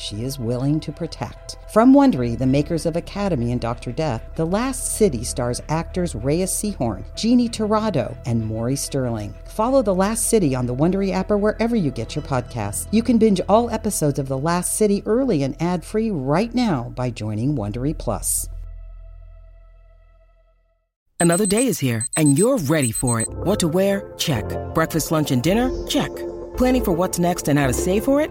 she is willing to protect. From Wondery, the makers of Academy and Dr. Death, The Last City stars actors Reyes Sehorn, Jeannie Torrado, and Maury Sterling. Follow The Last City on the Wondery app or wherever you get your podcasts. You can binge all episodes of The Last City early and ad-free right now by joining Wondery Plus. Another day is here, and you're ready for it. What to wear? Check. Breakfast, lunch, and dinner? Check. Planning for what's next and how to save for it?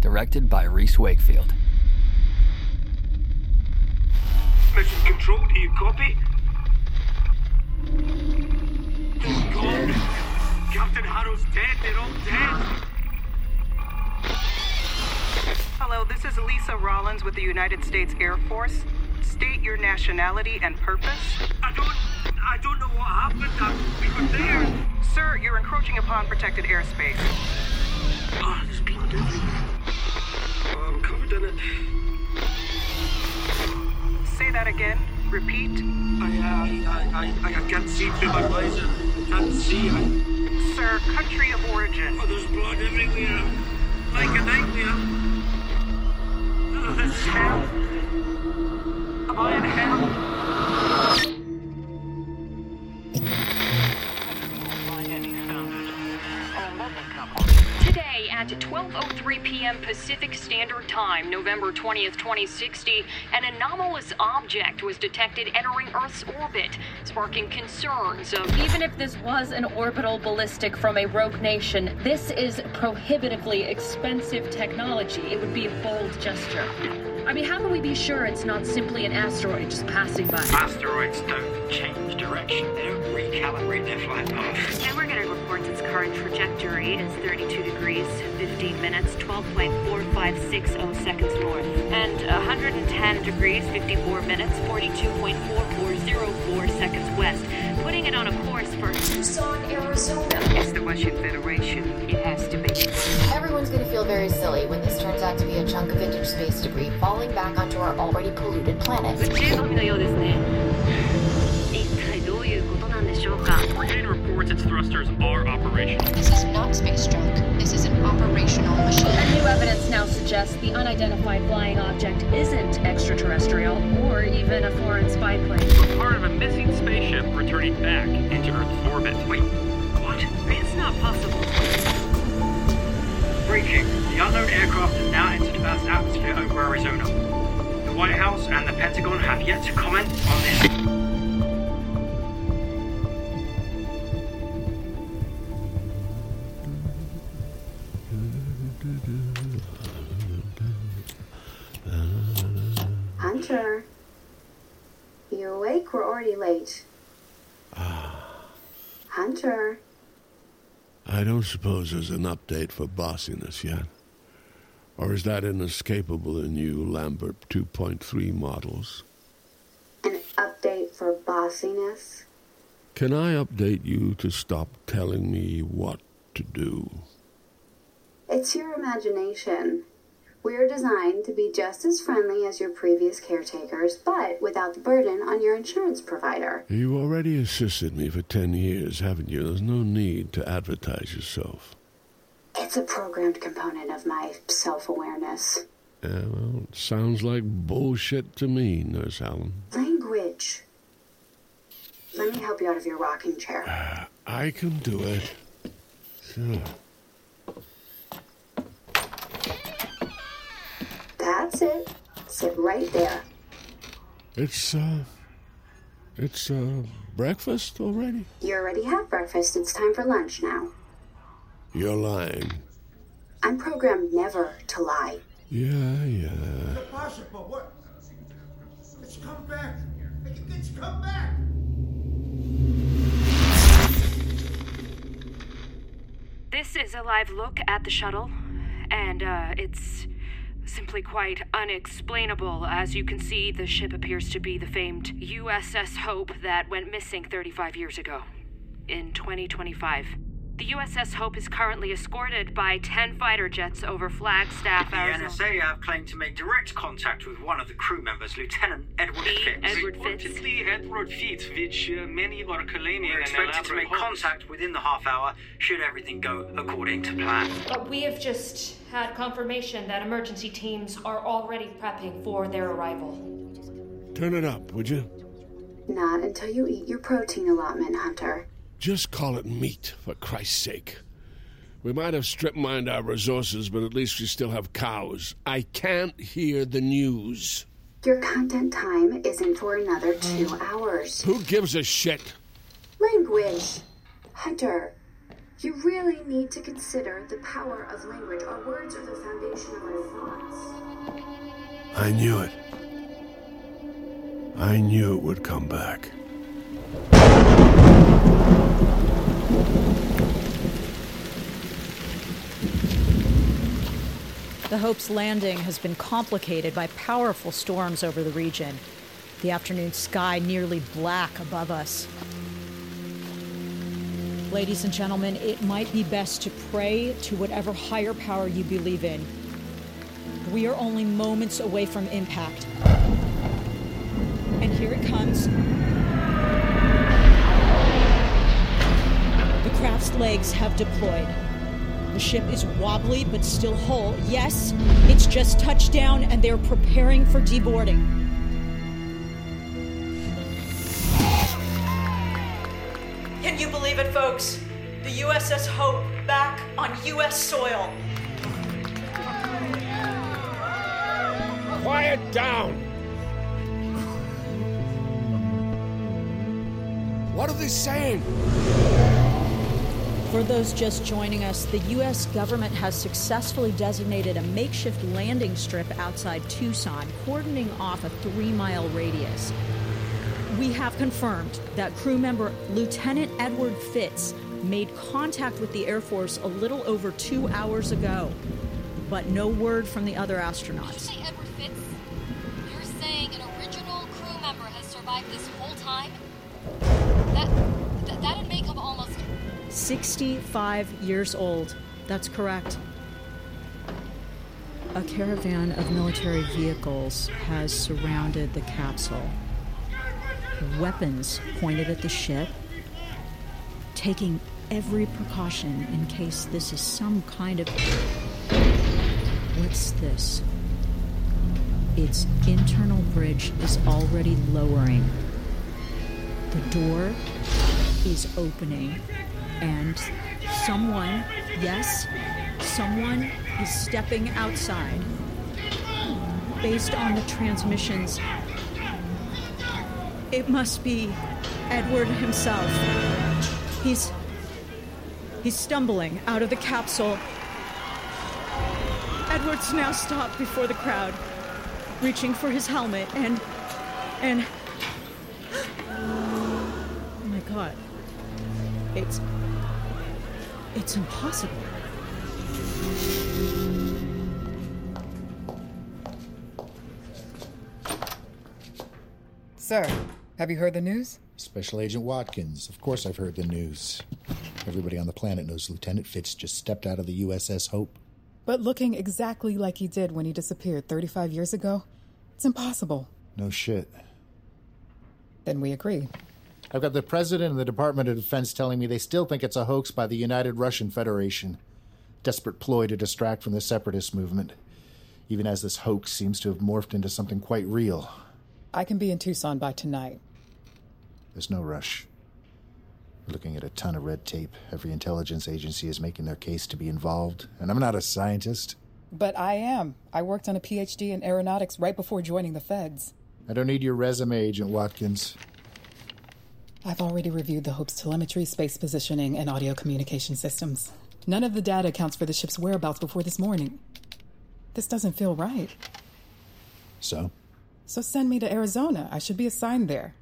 Directed by Reese Wakefield. Mission control, do you copy? They're gone. Captain Harrow's dead. They're all dead. Hello, this is Lisa Rollins with the United States Air Force. State your nationality and purpose. I don't. I don't know what happened. I, we were there. Sir, you're encroaching upon protected airspace. Oh, there's blood everywhere. I'm covered in it. Say that again. Repeat. I, uh, I, I, I, I can't see through my visor. I can't see. I, Sir, country of origin. oh, there's blood everywhere. Like a nightmare. Oh, this is hell. Am I in hell? At 12:03 p.m. Pacific Standard Time, November 20th, 2060, an anomalous object was detected entering Earth's orbit, sparking concerns of Even if this was an orbital ballistic from a rogue nation, this is prohibitively expensive technology. It would be a bold gesture. I mean, how can we be sure it's not simply an asteroid just passing by? Asteroids don't change direction. They don't recalibrate their flight path. Hamburger reports its current trajectory is 32 degrees, 15 minutes, 12.4560 seconds north, and 110 degrees, 54 minutes, 42.4404 seconds west, putting it on a course for Tucson, Arizona. It's the Russian Federation. It has to be. Everyone's gonna feel very silly when this turns out to be a chunk of vintage space debris falling back onto our already polluted planet. Reports its thrusters are operational. This is not space junk. This is an operational machine. And new evidence now suggests the unidentified flying object isn't extraterrestrial or even a foreign spy plane. Part of a missing spaceship returning back into Earth's orbit. Wait, what? it's not possible Breaking. The unknown aircraft has now entered Earth's atmosphere over Arizona. The White House and the Pentagon have yet to comment on this. Suppose there's an update for bossiness yet. Or is that inescapable in you Lambert 2.3 models? an update for bossiness. Can I update you to stop telling me what to do? It's your imagination. We're designed to be just as friendly as your previous caretakers, but without the burden on your insurance provider. You've already assisted me for 10 years, haven't you? There's no need to advertise yourself. It's a programmed component of my self awareness. Yeah, well, it sounds like bullshit to me, Nurse Helen. Language. Let me help you out of your rocking chair. Uh, I can do it. Sure. That's it. Sit right there. It's, uh. It's, uh. breakfast already? You already have breakfast. It's time for lunch now. You're lying. I'm programmed never to lie. Yeah, yeah. Impossible. What? It's come back. It's come back. This is a live look at the shuttle, and uh, it's simply quite unexplainable. As you can see, the ship appears to be the famed USS Hope that went missing 35 years ago, in 2025. The USS Hope is currently escorted by 10 fighter jets over Flagstaff, The Arizona. NSA have claimed to make direct contact with one of the crew members, Lieutenant Edward Fitz. Edward Fitz. Edward Fitz, which uh, many are claiming We're expected to make hoax. contact within the half hour should everything go according to plan. But we have just had confirmation that emergency teams are already prepping for their arrival. Turn it up, would you? Not until you eat your protein allotment, Hunter. Just call it meat, for Christ's sake. We might have strip mined our resources, but at least we still have cows. I can't hear the news. Your content time isn't for another two hours. Who gives a shit? Language! Hunter, you really need to consider the power of language. Our words are the foundation of our thoughts. I knew it. I knew it would come back. The Hope's landing has been complicated by powerful storms over the region. The afternoon sky nearly black above us. Ladies and gentlemen, it might be best to pray to whatever higher power you believe in. We are only moments away from impact. And here it comes. The legs have deployed. The ship is wobbly but still whole. Yes, it's just touched down and they're preparing for deboarding. Can you believe it, folks? The USS Hope back on U.S. soil. Quiet down! What are they saying? For those just joining us, the U.S. government has successfully designated a makeshift landing strip outside Tucson, cordoning off a three mile radius. We have confirmed that crew member Lieutenant Edward Fitz made contact with the Air Force a little over two hours ago, but no word from the other astronauts. You Say Edward Fitz, you're saying an original crew member has survived this whole time? That, that that'd make him almost 65 years old. That's correct. A caravan of military vehicles has surrounded the capsule. Weapons pointed at the ship, taking every precaution in case this is some kind of. What's this? Its internal bridge is already lowering. The door is opening, and someone, yes, someone is stepping outside. Based on the transmissions, it must be Edward himself. He's. He's stumbling out of the capsule. Edward's now stopped before the crowd, reaching for his helmet, and. and. Oh my god. It's. It's impossible. Sir, have you heard the news? Special Agent Watkins. Of course I've heard the news. Everybody on the planet knows Lieutenant Fitz just stepped out of the USS Hope. But looking exactly like he did when he disappeared 35 years ago, it's impossible. No shit. Then we agree. I've got the President and the Department of Defense telling me they still think it's a hoax by the United Russian Federation. Desperate ploy to distract from the separatist movement, even as this hoax seems to have morphed into something quite real. I can be in Tucson by tonight. There's no rush. We're looking at a ton of red tape. Every intelligence agency is making their case to be involved, and I'm not a scientist. But I am. I worked on a PhD in aeronautics right before joining the feds. I don't need your resume, Agent Watkins. I've already reviewed the Hope's telemetry, space positioning, and audio communication systems. None of the data accounts for the ship's whereabouts before this morning. This doesn't feel right. So? So send me to Arizona. I should be assigned there.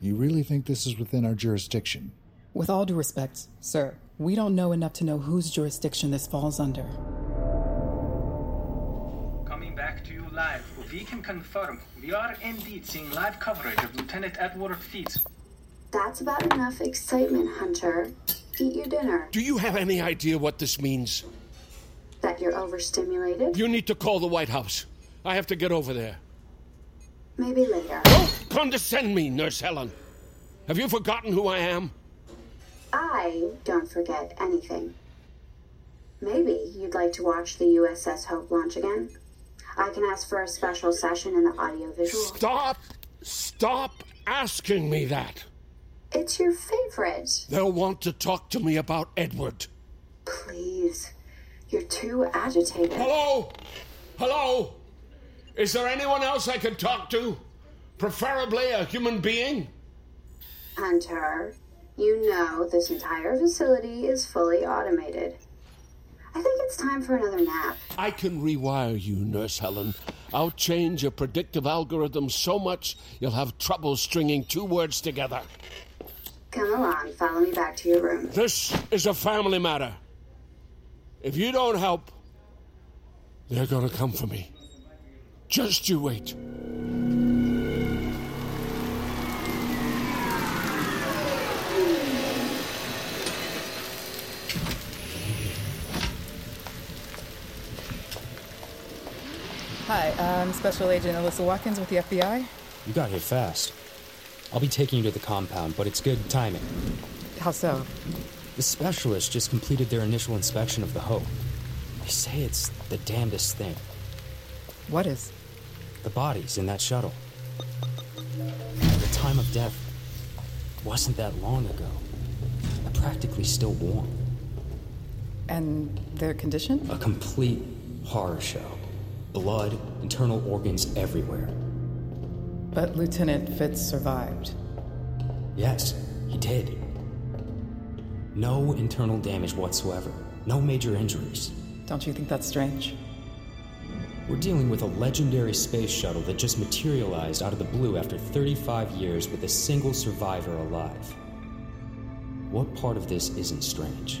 You really think this is within our jurisdiction? With all due respect, sir, we don't know enough to know whose jurisdiction this falls under. Coming back to you live, we can confirm we are indeed seeing live coverage of Lieutenant Edward Fitz. That's about enough excitement, Hunter. Eat your dinner. Do you have any idea what this means? That you're overstimulated? You need to call the White House. I have to get over there. Maybe later. Don't condescend me, Nurse Helen. Have you forgotten who I am? I don't forget anything. Maybe you'd like to watch the USS Hope launch again? I can ask for a special session in the audiovisual. Stop! Stop asking me that! It's your favorite. They'll want to talk to me about Edward. Please. You're too agitated. Hello? Hello? Is there anyone else I could talk to? Preferably a human being? Hunter, you know this entire facility is fully automated. I think it's time for another nap. I can rewire you, Nurse Helen. I'll change your predictive algorithm so much you'll have trouble stringing two words together. Come along, follow me back to your room. This is a family matter. If you don't help, they're gonna come for me. Just you wait. Hi, I'm Special Agent Alyssa Watkins with the FBI. You got here fast. I'll be taking you to the compound, but it's good timing. How so? The specialists just completed their initial inspection of the Hope. They say it's the damnedest thing. What is? The bodies in that shuttle. The time of death wasn't that long ago. They're practically still warm. And their condition? A complete horror show. Blood, internal organs everywhere. But Lieutenant Fitz survived. Yes, he did. No internal damage whatsoever. No major injuries. Don't you think that's strange? We're dealing with a legendary space shuttle that just materialized out of the blue after 35 years with a single survivor alive. What part of this isn't strange?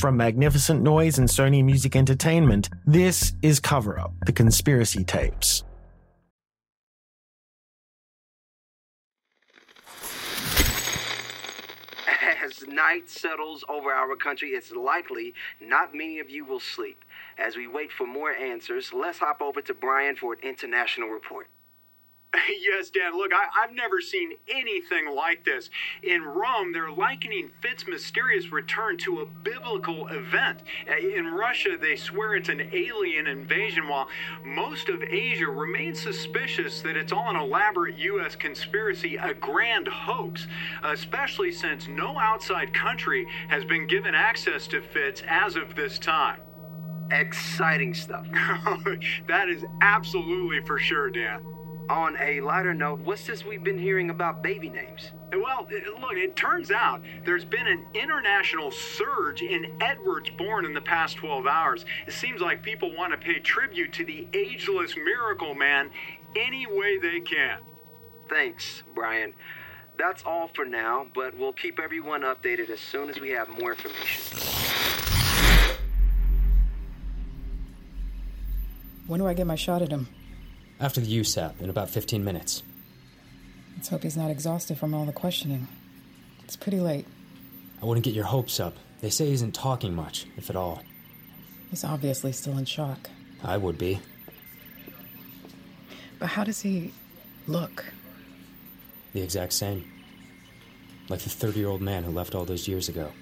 From Magnificent Noise and Sony Music Entertainment, this is Cover Up The Conspiracy Tapes. As night settles over our country, it's likely not many of you will sleep. As we wait for more answers, let's hop over to Brian for an international report. yes, Dan. Look, I, I've never seen anything like this. In Rome, they're likening Fitz's mysterious return to a biblical event. Uh, In Russia, they swear it's an alien invasion, while most of Asia remains suspicious that it's all an elaborate U.S. conspiracy, a grand hoax, especially since no outside country has been given access to Fitz as of this time. Exciting stuff. that is absolutely for sure, Dan. On a lighter note, what's this we've been hearing about baby names? Well, look, it turns out there's been an international surge in Edwards born in the past 12 hours. It seems like people want to pay tribute to the ageless miracle man any way they can. Thanks, Brian. That's all for now, but we'll keep everyone updated as soon as we have more information. When do I get my shot at him? After the USAP, in about 15 minutes. Let's hope he's not exhausted from all the questioning. It's pretty late. I wouldn't get your hopes up. They say he isn't talking much, if at all. He's obviously still in shock. I would be. But how does he look? The exact same. Like the 30 year old man who left all those years ago.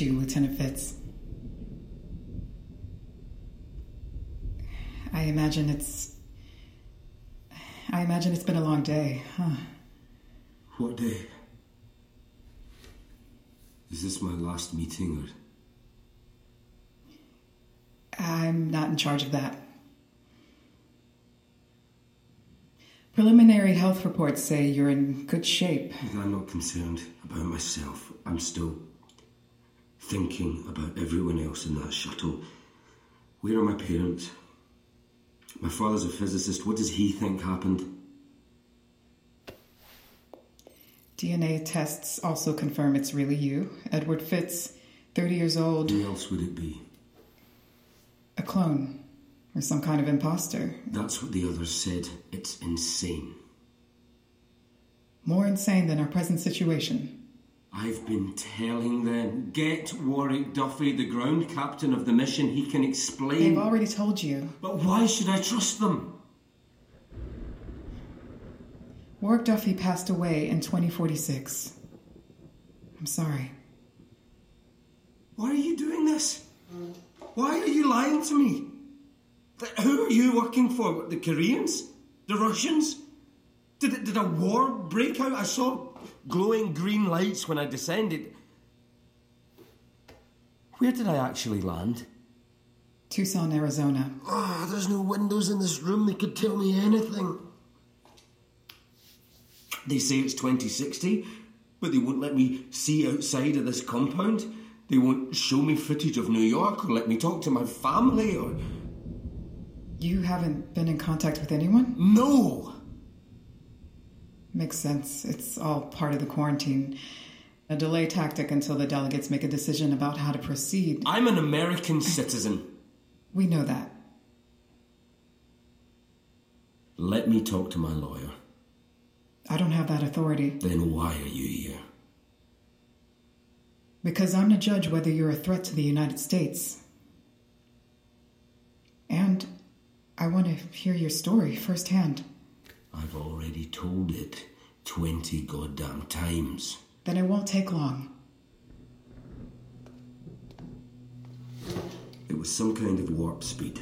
You, Lieutenant Fitz. I imagine it's. I imagine it's been a long day, huh? What day? Is this my last meeting or. I'm not in charge of that. Preliminary health reports say you're in good shape. I'm not concerned about myself. I'm still thinking about everyone else in that shuttle. Where are my parents? My father's a physicist. What does he think happened? DNA tests also confirm it's really you, Edward Fitz, 30 years old, Who else would it be? a clone, or some kind of imposter. That's what the others said. It's insane. More insane than our present situation. I've been telling them get Warwick Duffy, the ground captain of the mission. He can explain. They've already told you. But why should I trust them? Warwick Duffy passed away in 2046. I'm sorry. Why are you doing this? Why are you lying to me? Who are you working for? The Koreans? The Russians? Did, did a war break out? I saw glowing green lights when I descended. Where did I actually land? Tucson, Arizona. Ah, there's no windows in this room. that could tell me anything. They say it's 2060, but they won't let me see outside of this compound. They won't show me footage of New York or let me talk to my family or. You haven't been in contact with anyone? No! Makes sense. It's all part of the quarantine. A delay tactic until the delegates make a decision about how to proceed. I'm an American citizen. We know that. Let me talk to my lawyer. I don't have that authority Then why are you here? because I'm to judge whether you're a threat to the United States. And I want to hear your story firsthand. I've already told it 20 goddamn times. Then it won't take long. It was some kind of warp speed.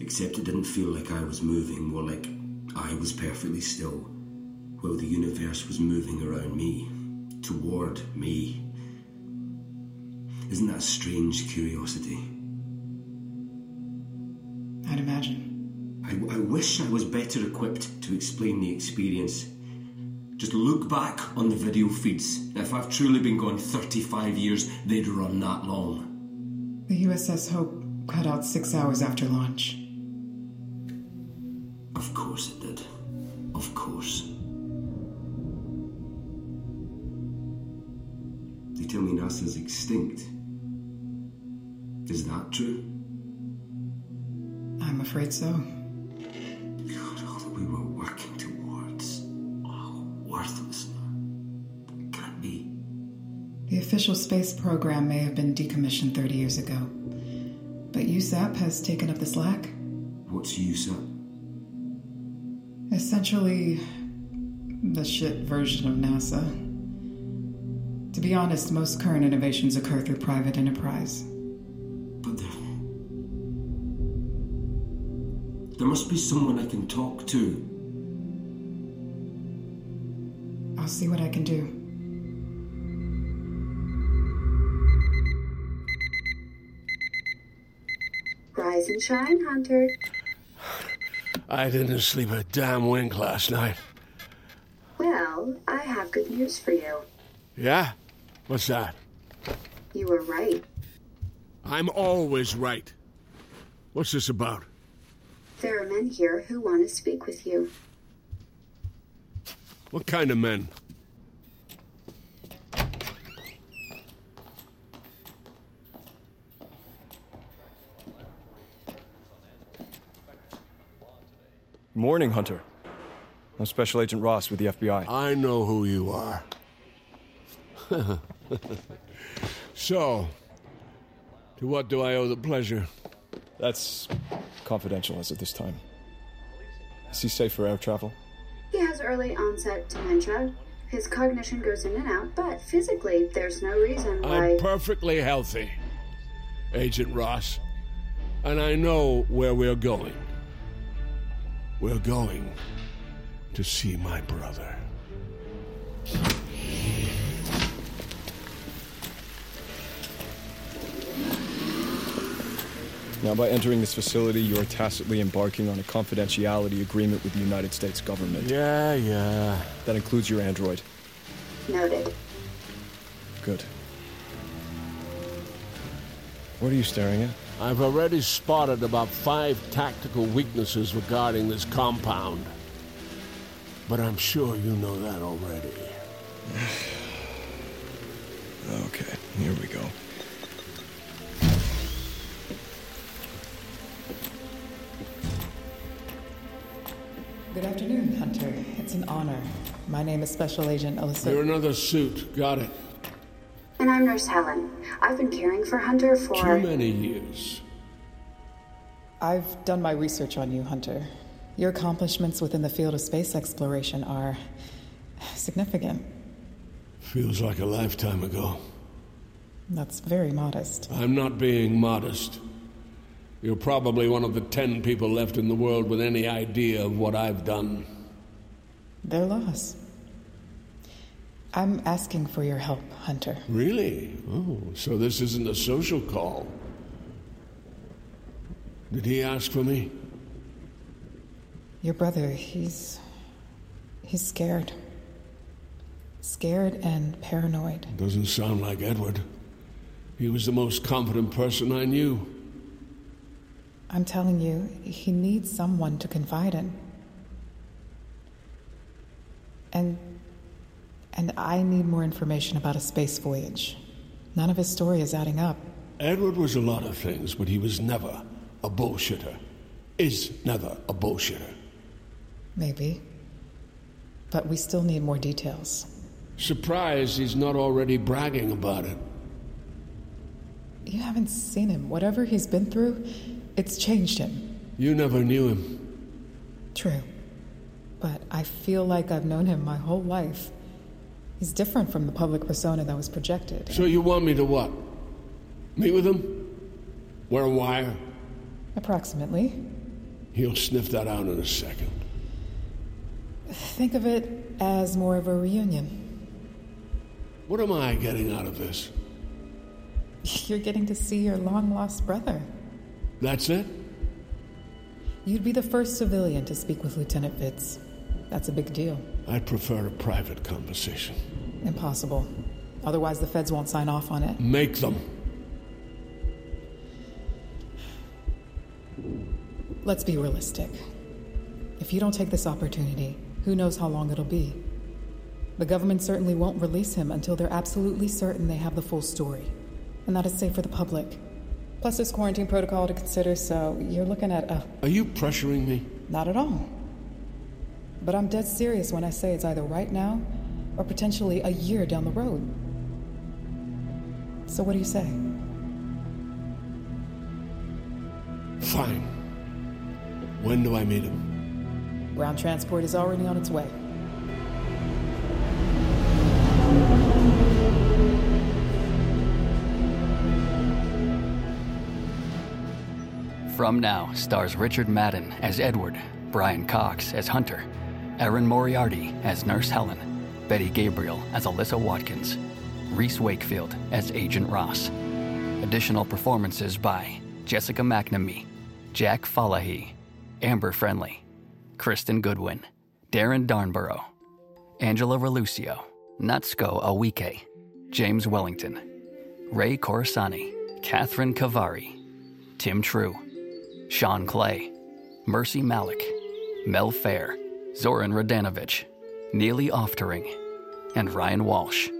Except it didn't feel like I was moving, more like I was perfectly still, while the universe was moving around me, toward me. Isn't that a strange curiosity? I'd imagine. I, I wish I was better equipped to explain the experience. Just look back on the video feeds. If I've truly been gone 35 years, they'd run that long. The USS Hope cut out six hours after launch. Of course it did. Of course. They tell me NASA's extinct. Is that true? I'm afraid so. All we were working towards. Oh, worthless now. Can't be. The official space program may have been decommissioned 30 years ago, but USAP has taken up the slack. What's USAP? Essentially, the shit version of NASA. To be honest, most current innovations occur through private enterprise. But there. There must be someone I can talk to. I'll see what I can do. Rise and shine, Hunter. I didn't sleep a damn wink last night. Well, I have good news for you. Yeah? What's that? You were right. I'm always right. What's this about? There are men here who want to speak with you. What kind of men? Morning, Hunter. I'm Special Agent Ross with the FBI. I know who you are. so, to what do I owe the pleasure? That's confidential as of this time. Is he safe for air travel? He has early onset dementia. His cognition goes in and out, but physically, there's no reason why. I'm perfectly healthy, Agent Ross. And I know where we're going. We're going to see my brother. Now, by entering this facility, you are tacitly embarking on a confidentiality agreement with the United States government. Yeah, yeah. That includes your android. Noted. Good. What are you staring at? I've already spotted about five tactical weaknesses regarding this compound. But I'm sure you know that already. okay, here we go. Good afternoon, Hunter. It's an honor. My name is Special Agent Alyssa. You're another suit. Got it. And I'm Nurse Helen. I've been caring for Hunter for. Too many years. I've done my research on you, Hunter. Your accomplishments within the field of space exploration are significant. Feels like a lifetime ago. That's very modest. I'm not being modest. You're probably one of the ten people left in the world with any idea of what I've done. Their loss. I'm asking for your help, Hunter. Really? Oh, so this isn't a social call. Did he ask for me? Your brother, he's. he's scared. Scared and paranoid. Doesn't sound like Edward. He was the most confident person I knew. I'm telling you, he needs someone to confide in. And. and I need more information about a space voyage. None of his story is adding up. Edward was a lot of things, but he was never a bullshitter. Is never a bullshitter. Maybe. But we still need more details. Surprised he's not already bragging about it. You haven't seen him. Whatever he's been through, it's changed him. You never knew him. True. But I feel like I've known him my whole life. He's different from the public persona that was projected. So you want me to what? Meet with him? Wear a wire? Approximately. He'll sniff that out in a second. Think of it as more of a reunion. What am I getting out of this? You're getting to see your long lost brother. That's it? You'd be the first civilian to speak with Lieutenant Fitz. That's a big deal. I'd prefer a private conversation. Impossible. Otherwise, the feds won't sign off on it. Make them. Let's be realistic. If you don't take this opportunity, who knows how long it'll be? The government certainly won't release him until they're absolutely certain they have the full story, and that is safe for the public. Plus, this quarantine protocol to consider, so you're looking at a. Are you pressuring me? Not at all. But I'm dead serious when I say it's either right now or potentially a year down the road. So, what do you say? Fine. When do I meet him? Ground transport is already on its way. From Now stars Richard Madden as Edward, Brian Cox as Hunter, Erin Moriarty as Nurse Helen, Betty Gabriel as Alyssa Watkins, Reese Wakefield as Agent Ross. Additional performances by Jessica McNamee, Jack Falahee, Amber Friendly, Kristen Goodwin, Darren Darnborough, Angela Relucio, Natsuko Awike, James Wellington, Ray Corsani, Catherine Cavari, Tim True, Sean Clay, Mercy Malik, Mel Fair, Zoran Radanovich, Neely Oftering, and Ryan Walsh.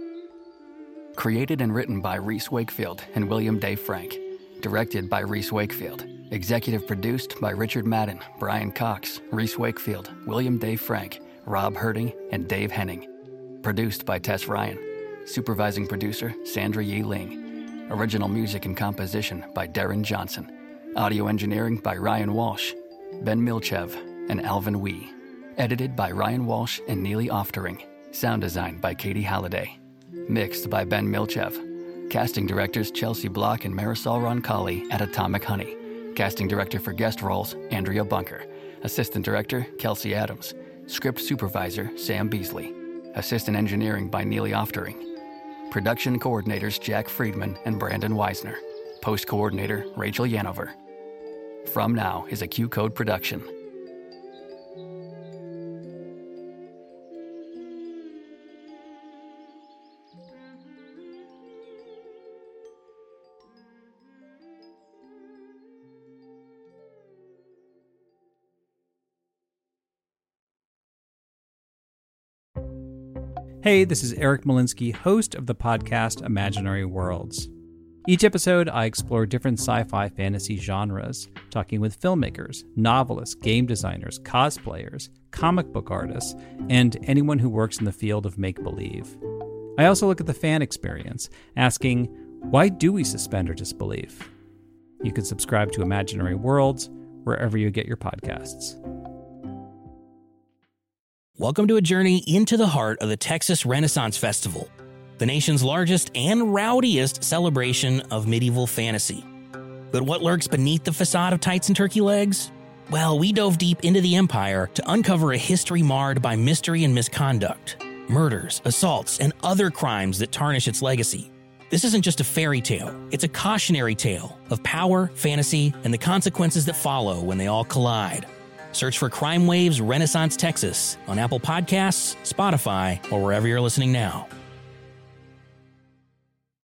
Created and written by Reese Wakefield and William Day Frank. Directed by Reese Wakefield. Executive produced by Richard Madden, Brian Cox, Reese Wakefield, William Day Frank, Rob Herting, and Dave Henning. Produced by Tess Ryan. Supervising producer Sandra Yi Ling. Original music and composition by Darren Johnson. Audio engineering by Ryan Walsh, Ben Milchev, and Alvin Wee. Edited by Ryan Walsh and Neely Oftering. Sound design by Katie Halliday. Mixed by Ben Milchev. Casting directors Chelsea Block and Marisol Roncalli at Atomic Honey. Casting director for guest roles Andrea Bunker. Assistant director Kelsey Adams. Script supervisor Sam Beasley. Assistant engineering by Neely Oftering. Production coordinators Jack Friedman and Brandon Weisner. Post coordinator Rachel Yanover. From Now is a QCODE production. Hey, this is Eric Molinsky, host of the podcast Imaginary Worlds. Each episode, I explore different sci fi fantasy genres, talking with filmmakers, novelists, game designers, cosplayers, comic book artists, and anyone who works in the field of make believe. I also look at the fan experience, asking, why do we suspend our disbelief? You can subscribe to Imaginary Worlds wherever you get your podcasts. Welcome to a journey into the heart of the Texas Renaissance Festival, the nation's largest and rowdiest celebration of medieval fantasy. But what lurks beneath the facade of tights and turkey legs? Well, we dove deep into the empire to uncover a history marred by mystery and misconduct, murders, assaults, and other crimes that tarnish its legacy. This isn't just a fairy tale, it's a cautionary tale of power, fantasy, and the consequences that follow when they all collide. Search for Crime Waves Renaissance Texas on Apple Podcasts, Spotify, or wherever you're listening now.